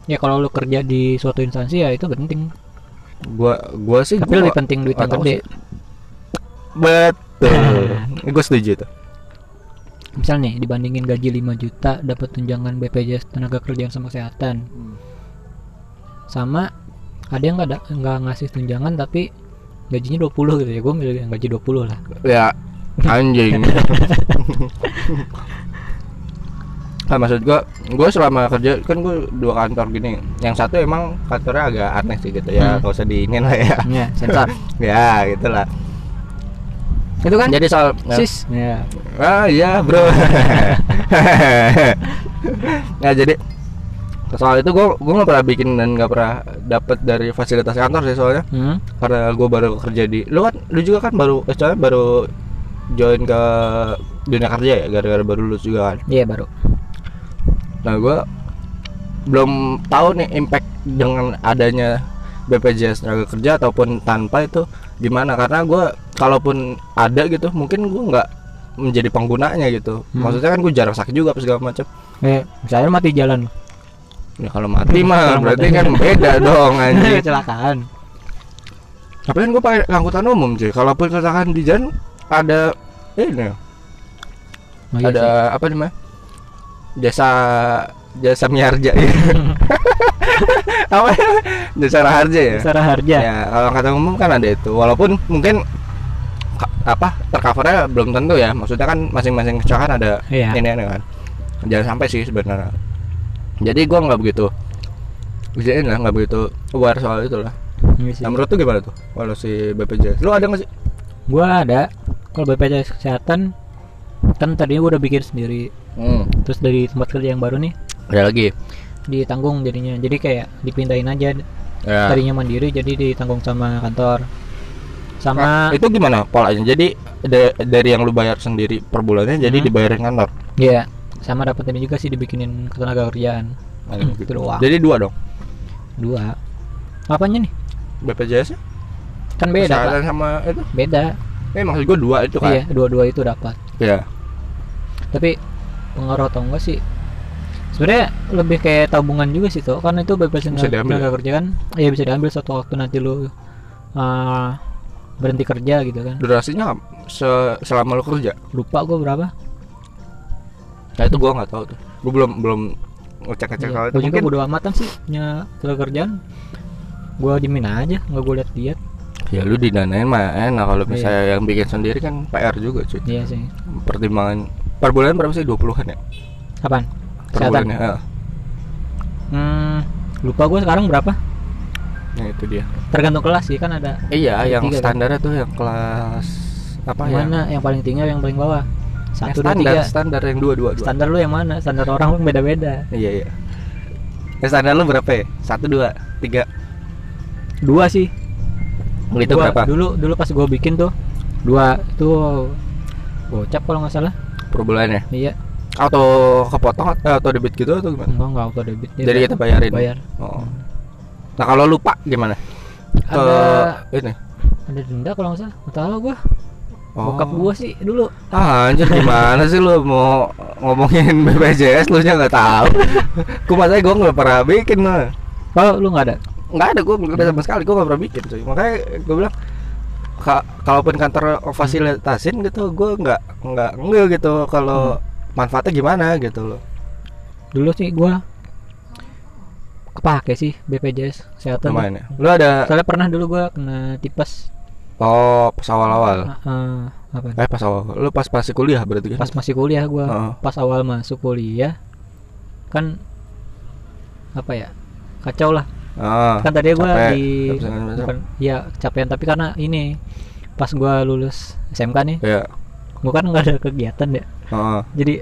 ya kalau lu kerja di suatu instansi ya itu penting. Gua gua sih tapi gua lebih penting duit yang gede. sih. Gue setuju itu. Misal nih dibandingin gaji 5 juta dapat tunjangan BPJS tenaga kerjaan sama kesehatan. Sama ada yang nggak nggak ngasih tunjangan tapi gajinya 20 gitu ya. Gue milih yang gaji 20 lah. Ya anjing. Nah, maksud gua, gua selama kerja kan gua dua kantor gini. Yang satu emang kantornya agak aneh sih gitu ya, Hmm. kalau usah diinin lah ya. ya sensor. Ya, gitulah. Itu kan? Jadi soal sis. Ya. Ah iya bro. nah jadi soal itu gua gua nggak pernah bikin dan nggak pernah dapat dari fasilitas kantor sih soalnya. Hmm? karena gua baru kerja di lu kan lu juga kan baru eh, soalnya baru join ke dunia kerja ya gara-gara baru lulus juga kan? Iya baru. Nah gua belum tahu nih impact dengan adanya BPJS tenaga kerja ataupun tanpa itu gimana. Karena gua kalaupun ada gitu mungkin gua nggak menjadi penggunanya gitu. Hmm. maksudnya kan gue jarang sakit juga apa segala macam. Eh misalnya mati jalan. Ya kalau mati mah berarti mati. kan beda dong anjing. Kecelakaan. Tapi kan gue pakai angkutan umum cuy. Kalaupun kecelakaan di jalan ada ini. Oh, iya ada apa namanya? Jasa jasa miarja ya apa? Jasa raharja ya? Sih. secara harga ya kalau angkutan umum kan ada itu. Walaupun mungkin apa tercovernya belum tentu ya. Maksudnya kan masing-masing kecelakaan ada Iya. ini ini kan. Jangan sampai sih sebenarnya. Jadi gua nggak begitu bisa lah nggak begitu aware soal itu lah. Iya sih. nah, menurut tuh gimana tuh kalau si BPJS? Lu ada nggak sih? Gua ada. Kalau BPJS kesehatan kan tadinya gua udah bikin sendiri. Hmm. terus dari tempat kerja yang baru nih ada lagi? ditanggung jadinya. Jadi kayak dipindahin aja. Ya. Tadinya mandiri jadi ditanggung sama kantor Nah, sama itu gimana polanya? Jadi da- dari yang lu bayar sendiri per bulannya jadi Hmm. dibayarin kantor? Ya sama dapat ini juga sih dibikinin ketenaga kerjaan. Nah, Hmm, gitu. itu doang. jadi dua dong? Dua. Apanya nih? BPJS -nya? kan beda Kesehatan Pak. sama itu? Beda. Eh maksud gua dua itu kan iya dua-dua itu dapat. Ya tapi pengaruh atau enggak sih? Sebenarnya lebih kayak tabungan juga sih tuh karena itu diambil tenaga kerja kan iya bisa diambil suatu waktu nanti lu uh, berhenti kerja gitu kan. Durasinya se- selama lu kerja? Lupa gua berapa. Nah itu gua nggak tahu tuh. Gua belum belum ngecek ngecek Iya, gua juga mungkin bodo amatan sih punya tenaga kerjaan gua dimin aja nggak gua lihat lihat ya lu didanain mah enak kalau Iya. misalnya yang bikin sendiri kan PR juga cuy. Iya sih. Pertimbangan per bulan berapa sih? 20-an ya? Apaan per bulannya ya. hmm, lupa gua sekarang berapa nah itu dia. Tergantung kelas sih kan ada iya yang tiga kan? tuh yang kelas apa yang ya? Mana? Yang paling tinggi yang paling bawah? Yang satu dua standar tiga. standar yang dua dua dua. Standar lu yang mana? Standar orang lu beda beda iya iya. Yang standar lu berapa ya? Satu dua tiga. Dua sih. Itu Gua berapa? Dulu dulu pas gua bikin tuh dua itu gocap kalau nggak salah. Per bulannya iya. Atau kepotong atau atau debit gitu atau gimana? Enggak enggak auto debit. Jadi kita bayarin? Bayar. Oh nah kalau lupa gimana? Ke ada ini. ada denda kalau nggak salah. Nggak tahu gua. Oh. bokap gua sih dulu. Ah, anjir gimana sih lu mau ngomongin BPJS lu nya nggak tahu. Ku masanya gua nggak pernah bikin mah. oh lu nggak ada? Nggak ada gua nggak sama sekali. Gua nggak pernah bikin cuy. Makanya gua bilang ka kalaupun kantor fasilitasin gitu gua nggak nggak nggak gitu. Kalau manfaatnya gimana? Gitu loh. dulu sih gua kepake sih BPJS kesehatan. Lumayan ya. Lu ada soalnya pernah dulu gua kena tipes oh pas awal-awal. Apa Eh pas awal. Lu pas pas kuliah berarti kan? pas masih kuliah gua Heeh. pas awal masuk kuliah kan apa ya kacau lah Ah, kan tadi gua capek. di Capek bukan ya kecapean tapi karena ini pas gua lulus SMK nih ya. gua kan nggak ada kegiatan ya Heeh. jadi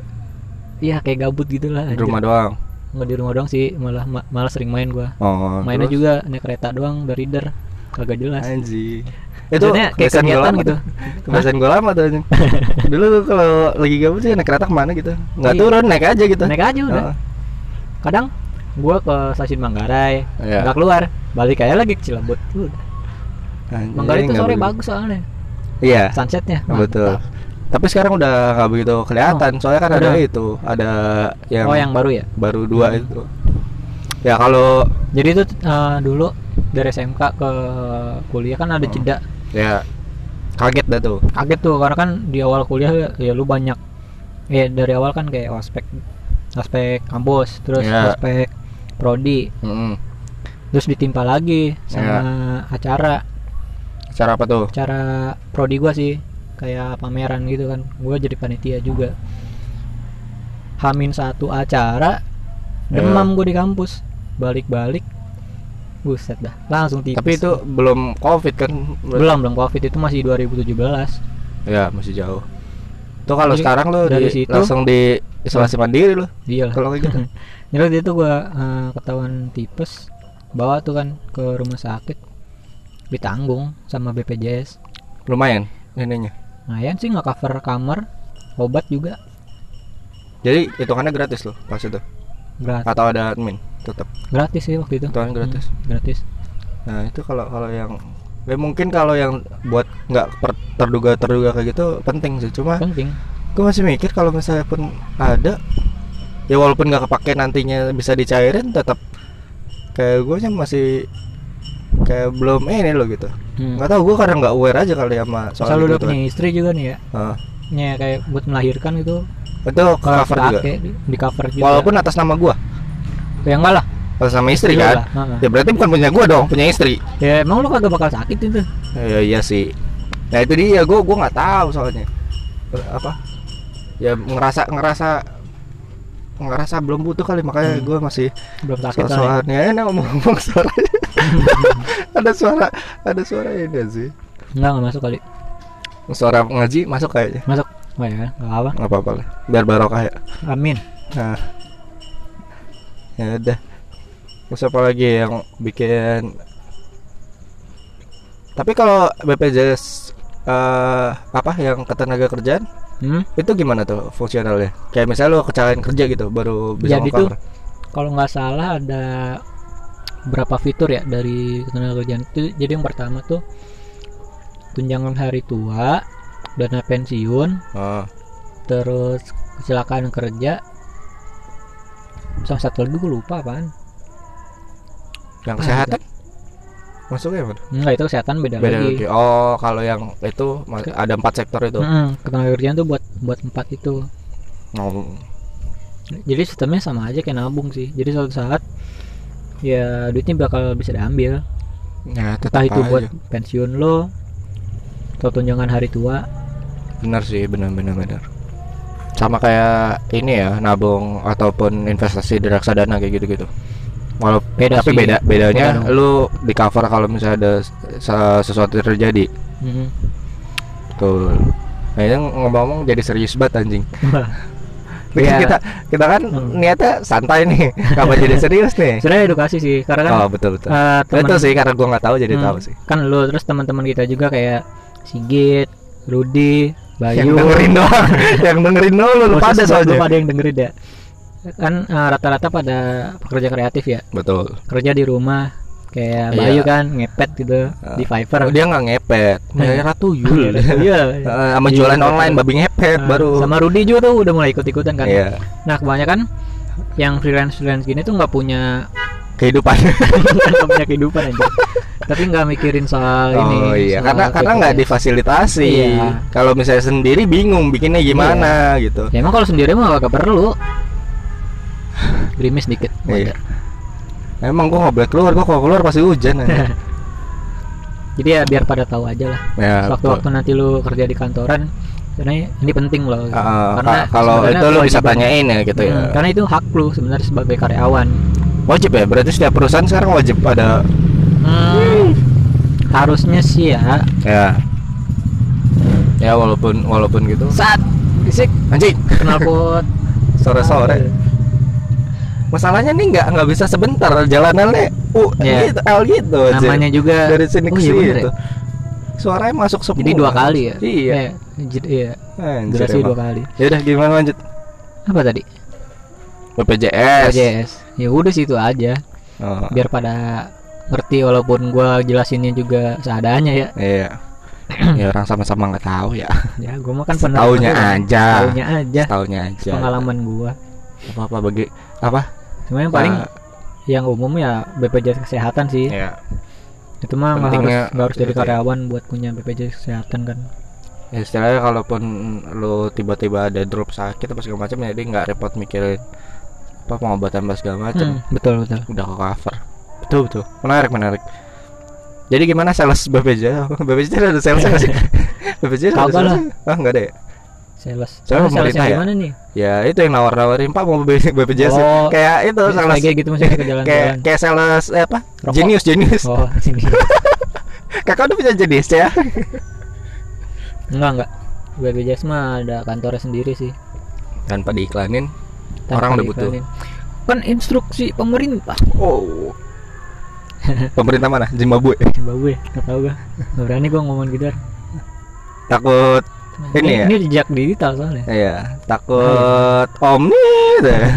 ya kayak gabut gitu lah di rumah doang. Nggak di rumah doang sih malah ma- malah sering main gua Oh, mainnya terus? juga naik kereta doang dari reader kagak jelas Anjing. Maksudnya kayak kegiatan gitu. Kebiasaan gue lama tuh. Dulu tuh kalau lagi gabut sih naik kereta ke mana gitu. Nggak Iya. turun, naik aja gitu. naik aja udah Heeh. kadang gua ke stasiun Manggarai nggak keluar balik aja lagi ke Cilebut udah Manggarai itu sore bagus soalnya Iya. sunsetnya Betul. mantap. Tapi sekarang udah nggak begitu kelihatan. Soalnya kan ada itu, ada yang, oh yang baru ya baru dua Hmm. itu. Ya kalau jadi itu eh, dulu dari SMK ke kuliah kan ada Oh. jeda ya kaget dah tuh. kaget tuh karena kan di awal kuliah ya lu banyak ya dari awal kan kayak ospek ospek kampus terus Iya. ospek prodi Mm-mm. terus ditimpa lagi sama Iya. acara Cara apa tuh? acara prodi gua sih kayak pameran gitu kan gua jadi panitia juga Hamin satu acara Ya. demam gue di kampus balik-balik buset dah langsung tipes Tapi itu belum covid kan? belum belum covid itu masih 2017 Ya masih jauh. Tuh kalau sekarang lo dari di, situ- langsung di isolasi mandiri lo. iya Kalau kayak gitu. jadi itu gue ketahuan tipes bawa tuh kan ke rumah sakit ditanggung sama BPJS Lumayan ininya. Lumayan sih nggak cover kamar obat juga. Jadi hitungannya gratis loh pas itu. gratis. Atau ada admin tetap. gratis sih waktu itu. Hitungan gratis. Hmm, gratis. Nah itu kalau kalau yang ya mungkin kalau yang buat nggak terduga terduga kayak gitu penting sih. Cuma penting. gue masih mikir kalau misalnya pun ada ya walaupun nggak kepake nantinya bisa dicairin tetap kayak gue sih masih kayak belum ini loh gitu. Hmm. nggak tahu gue kadang nggak aware aja kali sama soal Asal lu udah gitu punya istri juga nih ya? Ah, ya kayak buat melahirkan itu itu kalau cover juga. pakai di, cover juga. Walaupun atas nama gue ya enggak lah. Atas nama istri Iya kan? lah, heeh. ya berarti bukan punya gue dong punya istri. Ya emang lu kagak bakal sakit itu? Ya iya sih. Nah itu dia gue gue nggak tahu soalnya. Apa? Ya ngerasa ngerasa ngerasa belum butuh kali makanya Hmm. gue masih belum sakit ya. soalnya. Enak ngomong-ngomong suara ada suara ada suara ini sih? Enggak enggak masuk kali. Suara ngaji masuk kayaknya. Masuk. Oh ya enggak apa nggak apa-apa lah. Biar barokah ya. Amin. Nah. Ya udah. Terus apa lagi yang bikin? Tapi kalau BPJS eh apa yang ketenaga kerjaan hmm? itu gimana tuh fungsionalnya? Kayak misalnya lo kecelakaan kerja gitu baru bisa Jadi tuh cover kalau nggak salah ada berapa fitur ya dari ketenaga kerjaan itu. Jadi yang pertama tuh tunjangan hari tua dana pensiun oh. terus kecelakaan kerja. Sama satu lagi gue lupa apaan. Yang Ah, kesehatan? masuknya mana enggak itu kesehatan beda, beda lagi. lagi. Oh kalau yang itu ada empat sektor itu? Mm-mm, ketenaga kerjaan tuh buat buat empat itu. Oh. jadi sistemnya sama aja kayak nabung sih. Jadi suatu saat ya duitnya bakal bisa diambil. Ya entah tetap itu aja. buat pensiun lo atau tunjangan hari tua. Benar sih benar benar benar. Sama kayak ini ya nabung ataupun investasi di reksadana kayak gitu gitu walau beda tapi sih. beda bedanya Beda lu di cover kalau misalnya ada se- sesuatu terjadi. Mm-mm. betul. Nah ini ngomong-ngomong jadi serius banget anjing Iya. kita kita kan Hmm. niatnya santai nih kapan jadi serius nih. Sebenarnya edukasi sih karena kan oh betul betul. eh, temen- itu sih karena gua nggak tahu jadi Hmm, tahu sih. kan lo terus teman-teman kita juga kayak Sigit, Rudi, yang Bayu, dengerin doang yang dengerin doang lu pada soalnya. pada yang dengerin ya. Kan eh, rata-rata pada pekerja kreatif ya, betul. Kerja di rumah kayak Iya. Bayu kan ngepet gitu Ah. di Fiverr. Oh, dia nggak ngepet Hmm. Bayar tuyul Iya. Eh, sama Iya, jualan online babi ngepet Nah, baru Sama Rudi juga tuh udah mulai ikut-ikutan kan. iya Nah, kebanyakan yang freelance freelance gini tuh nggak punya kehidupan nggak punya kehidupan aja. Tapi nggak mikirin soal ini. oh iya karena karena nggak difasilitasi Iya. kalau misalnya sendiri bingung bikinnya gimana gitu Ya emang kalau sendiri mah gak perlu. Gerimis dikit. iya emang gua nggak boleh keluar gua kalau keluar pasti hujan aja. Jadi ya biar pada tahu aja lah. ya Waktu-waktu nanti lu kerja di kantoran, karena ini penting loh. gitu. Ah, karena ka- kalau itu lu bisa tanyain ya gitu ya Hmm, Karena itu hak lu sebenarnya sebagai karyawan. wajib ya berarti setiap perusahaan sekarang wajib ada Hmm, harusnya sih ya. ya ya walaupun walaupun gitu Saat bisik anjing kenal pot. sore sore masalahnya nih nggak nggak bisa sebentar jalanannya uh Iya. gitu L gitu aja Namanya juga dari sini Oh ke iya sini bener ya? gitu suaranya masuk semua Jadi dua kali ya. iya Eh, jadi iya. Anjir, Durasi emang. dua kali. ya udah gimana lanjut Apa tadi? BPJS BPJS. Ya udah sih itu aja. Oh, Biar pada ngerti walaupun gua jelasinnya juga seadanya ya. iya ya orang sama-sama nggak tahu ya Ya gua mah kan pernah pernah- aja Taunya aja. tahunya aja Pengalaman gua. apa apa bagi apa? Cuma yang paling Ah, yang umum ya BPJS kesehatan sih. ya Itu mah nggak harus nggak harus jadi itu ya. karyawan buat punya BPJS kesehatan kan. Ya, istilahnya kalaupun lu tiba-tiba ada drop sakit apa segala macam jadi nggak repot mikirin apa pengobatan apa segala macam. Hmm, betul betul. udah ke cover. Betul betul. Menarik menarik. Jadi gimana sales BPJS BPJS ada sales nggak sih? BPJS ada sales ah nggak ada ya sales Soalnya pemerintah ya? gimana nih Ya itu yang nawar-nawarin Pak mau BP BPJS Oh, kayak itu sales kayak gitu maksudnya ke jalan-jalan kayak kayak sales eh, apa? Rokok. Jenius jenius. oh Kakak udah punya jenis ya? enggak enggak BPJS mah ada kantornya sendiri sih Tanpa diiklanin. Tanpa Orang udah butuh. kan instruksi pemerintah Oh. Pemerintah mana? Zimbabwe. Zimbabwe nggak tahu gua berani gua ngomong gitu Takut Ini ya? ini jejak digital soalnya. Iya, takut omni gitu. Ya.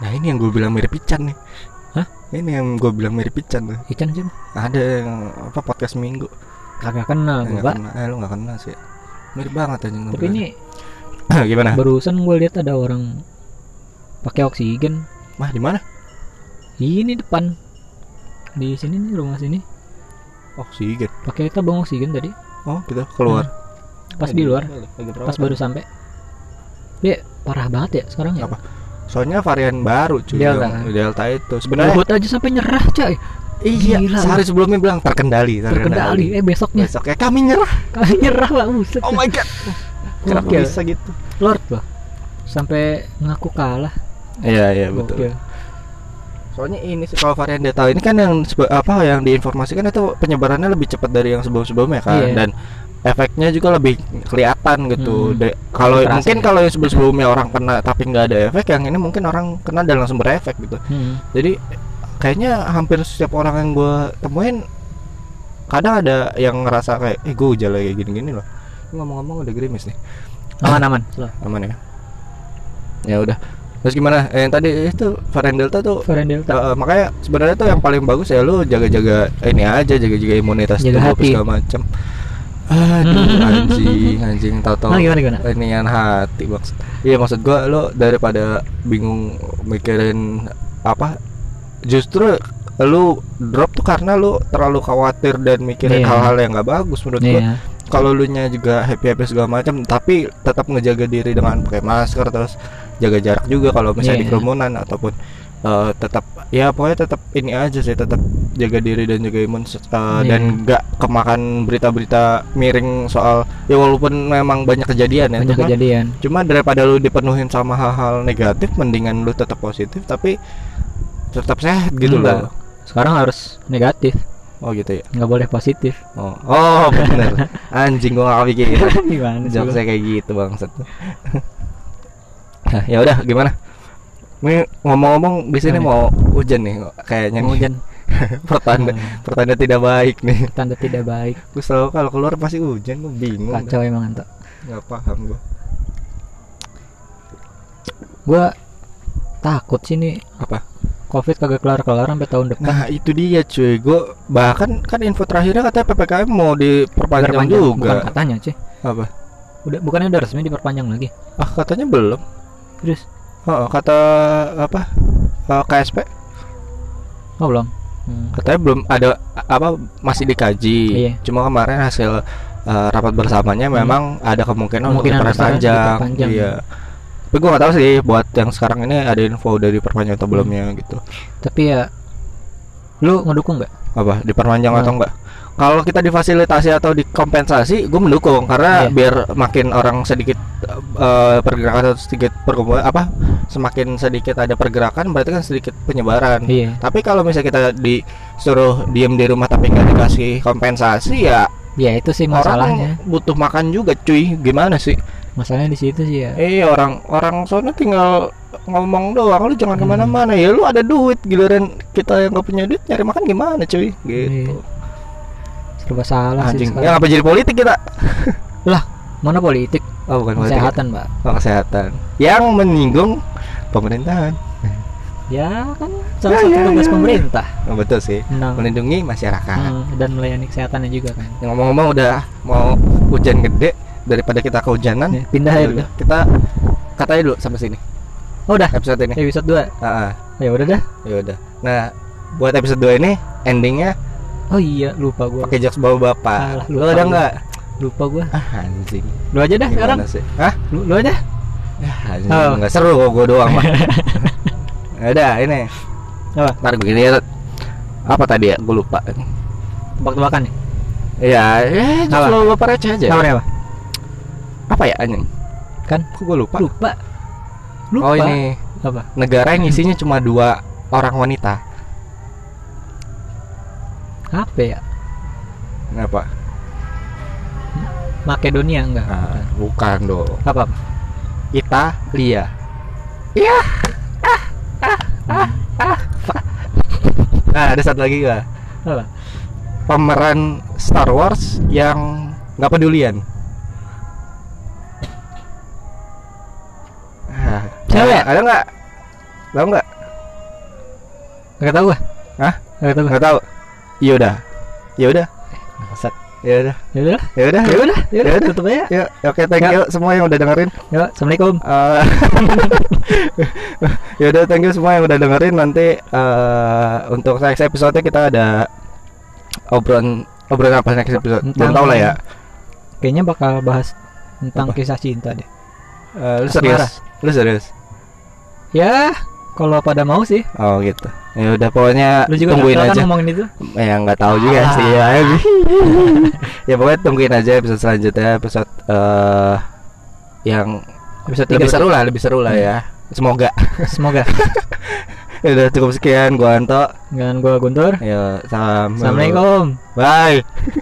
Nah ini yang gue bilang mirip Ican nih. Hah? Ini yang gue bilang mirip Ican tuh. Ican sih Ada yang apa podcast minggu. Kagak kenal gua nggak pak. eh, lu gak kenal sih. Mirip banget aja tapi ini Gimana? barusan gue lihat ada orang pakai oksigen. Mah di mana? ini depan. Di sini nih rumah sini Oksigen pakai tabung oksigen tadi Oh gitu, keluar pas Eh, di luar lagi pas baru sampai ya parah banget ya sekarang ya Apa? Soalnya varian baru cuy Delta. yang Delta itu Sebenarnya Luhut aja sampai nyerah coy Iya, Gila, sehari sebelumnya bilang terkendali, terkendali eh besoknya Besoknya kami nyerah. kali nyerah pak buset Oh my god. Kenapa Gokil. bisa gitu? Lord loh sampai ngaku kalah Iya, iya betul. Gokil. Soalnya ini sih kalau varian Delta ini kan yang apa yang diinformasikan itu penyebarannya lebih cepat dari yang sebelum-sebelumnya kan Iya. dan efeknya juga lebih kelihatan gitu. Hmm. Kalau mungkin ya. kalau yang sebelum-sebelumnya orang kena tapi nggak ada efek, yang ini mungkin orang kena dan langsung berefek gitu. Hmm. Jadi kayaknya hampir setiap orang yang gue temuin kadang ada yang ngerasa kayak eh gue hujan kayak gini-gini loh. Ngomong-ngomong udah gerimis nih. aman aman aman ya ya udah terus gimana? Eh, yang tadi itu varian delta tuh varian delta. eh, makanya sebenarnya tuh yang paling bagus ya lu jaga-jaga ini aja jaga-jaga imunitas Jaga tubuh hati. segala macam aduh anjing anjing tau-tau. Nah, gimana, gimana? inian hati maksud. Iya maksud gua lu daripada bingung mikirin apa justru lu drop tuh karena lu terlalu khawatir dan mikirin Iya. hal-hal yang nggak bagus menurut gua. Iya. Kalau lu nya juga happy happy segala macam tapi tetap ngejaga diri dengan pakai masker terus jaga jarak juga kalau misalnya di Iya. kerumunan ataupun eh, tetap ya pokoknya tetap ini aja sih tetap jaga diri dan jaga imun se- eh, Iya. dan nggak kemakan berita-berita miring soal ya walaupun memang banyak kejadian ya banyak cuma, kejadian cuma daripada lu dipenuhin sama hal-hal negatif mendingan lu tetap positif tapi tetap sehat gitu Enggak. loh sekarang harus negatif oh gitu ya nggak boleh positif oh oh bener anjing gua gak pikir gimana Jokesnya kayak gitu bangsat. Nah, ya udah gimana? Ini ngomong-ngomong di sini mau hujan nih kayaknya nih. hujan pertanda pertanda tidak baik nih. tanda tidak baik Gue selalu kalau keluar pasti hujan, gue bingung. kacau emang ento Gak paham gue. gua takut sih nih Apa? covid kagak kelar kelar sampai tahun depan Nah itu dia cuy. Gue bahkan kan info terakhirnya katanya ppkm mau diperpanjang Perpanjang, juga. bukan katanya sih Apa? udah bukannya udah resmi diperpanjang lagi Ah katanya belum. Terus? Oh, kata apa? Eh, KSP oh belum. Hmm. katanya belum ada apa masih dikaji. Iya. cuma kemarin hasil uh, rapat bersamanya memang ada kemungkinan, untuk Kemungkinan besar diperpanjang. diperpanjang. iya. Tapi gua nggak tahu sih buat yang sekarang ini ada info dari perpanjang atau belumnya gitu. Tapi ya lu ngedukung nggak? Apa? Diperpanjang Nah. atau enggak kalau kita difasilitasi atau dikompensasi gue mendukung. Karena Iya. biar makin orang sedikit uh, pergerakan atau sedikit perkumpulan apa semakin sedikit ada pergerakan berarti kan sedikit penyebaran. Iya. Tapi kalau misalnya kita disuruh diem di rumah tapi nggak dikasih kompensasi ya ya itu sih masalahnya. orang butuh makan juga cuy. Gimana sih? Masalahnya di situ sih ya. Eh orang orang sono tinggal ngomong doang. Lu jangan Hmm. ke mana-mana ya. Lu ada duit giliran kita yang nggak punya duit nyari makan gimana cuy? Gitu. Iya. Serba salah sih anjing. sekarang. ya ngapa jadi politik kita? Mana politik? Oh bukan politik ya? kesehatan mbak. Oh kesehatan. Yang menyinggung pemerintahan. Ya kan salah Ya, satu ya, tugas ya. pemerintah. Oh, betul sih. Nah, melindungi masyarakat. Hmm, dan melayani kesehatannya juga kan. Ngomong-ngomong udah mau hujan gede daripada kita kehujanan Ya, pindah ya aja udah kita katanya dulu sampai sini. Oh udah? Episode ini. Episode 2 Ah, ah, ya udah dah. Ya udah. Nah buat episode 2 ini endingnya oh iya lupa gua pakai jokes bawa bapak Alah, lu ada nggak lupa gua ah anjing lu aja dah sekarang sih Hah? lu, lu aja Ya, anjing Oh. nggak seru kok gue doang mah udah ini apa ntar begini ya apa tadi ya gue lupa tebak-tebakan nih Ya, ya just Apa? lo lupa receh aja. Nomornya apa? Apa ya anjing? Kan Kok gue lupa? lupa. Lupa. Oh ini apa? negara yang isinya cuma dua orang wanita. Apa ya? Kenapa? Makedonia enggak? Nah, bukan dong. Apa? Italia. Iya. Nah, ada satu lagi gak? Apa? Pemeran Star Wars yang nggak pedulian. Ah, Cewek? Ada nggak? Tahu nggak? Enggak tahu gua. Hah? Enggak tahu. Nggak tahu. Ya udah. Ya udah. Bangsat. Ya udah. Ya udah. Ya udah. Ya udah. Ya udah. Ya. Tutup aja. Ya, oke, thank Nggak. you semua yang udah dengerin. Ya, Assalamualaikum. Eh, ya udah thank you semua yang udah dengerin nanti eh, untuk next episode kita ada obrolan obrolan apa next episode belum tahu lah ya Kayaknya bakal bahas tentang Apa? kisah cinta deh. Eh, lu serius lu serius Ya, kalau pada mau sih. oh gitu. Ya udah pokoknya Lu juga tungguin kan aja. ngomongin itu. ya nggak tahu juga Ah. sih ya ya pokoknya tungguin aja episode selanjutnya. Episode eh yang Episode lebih 3 seru lah lebih seru lah ya. Semoga. Semoga. ya udah cukup sekian. Gua Anto. Dengan gua Guntur. ya salam. Assalamualaikum. bye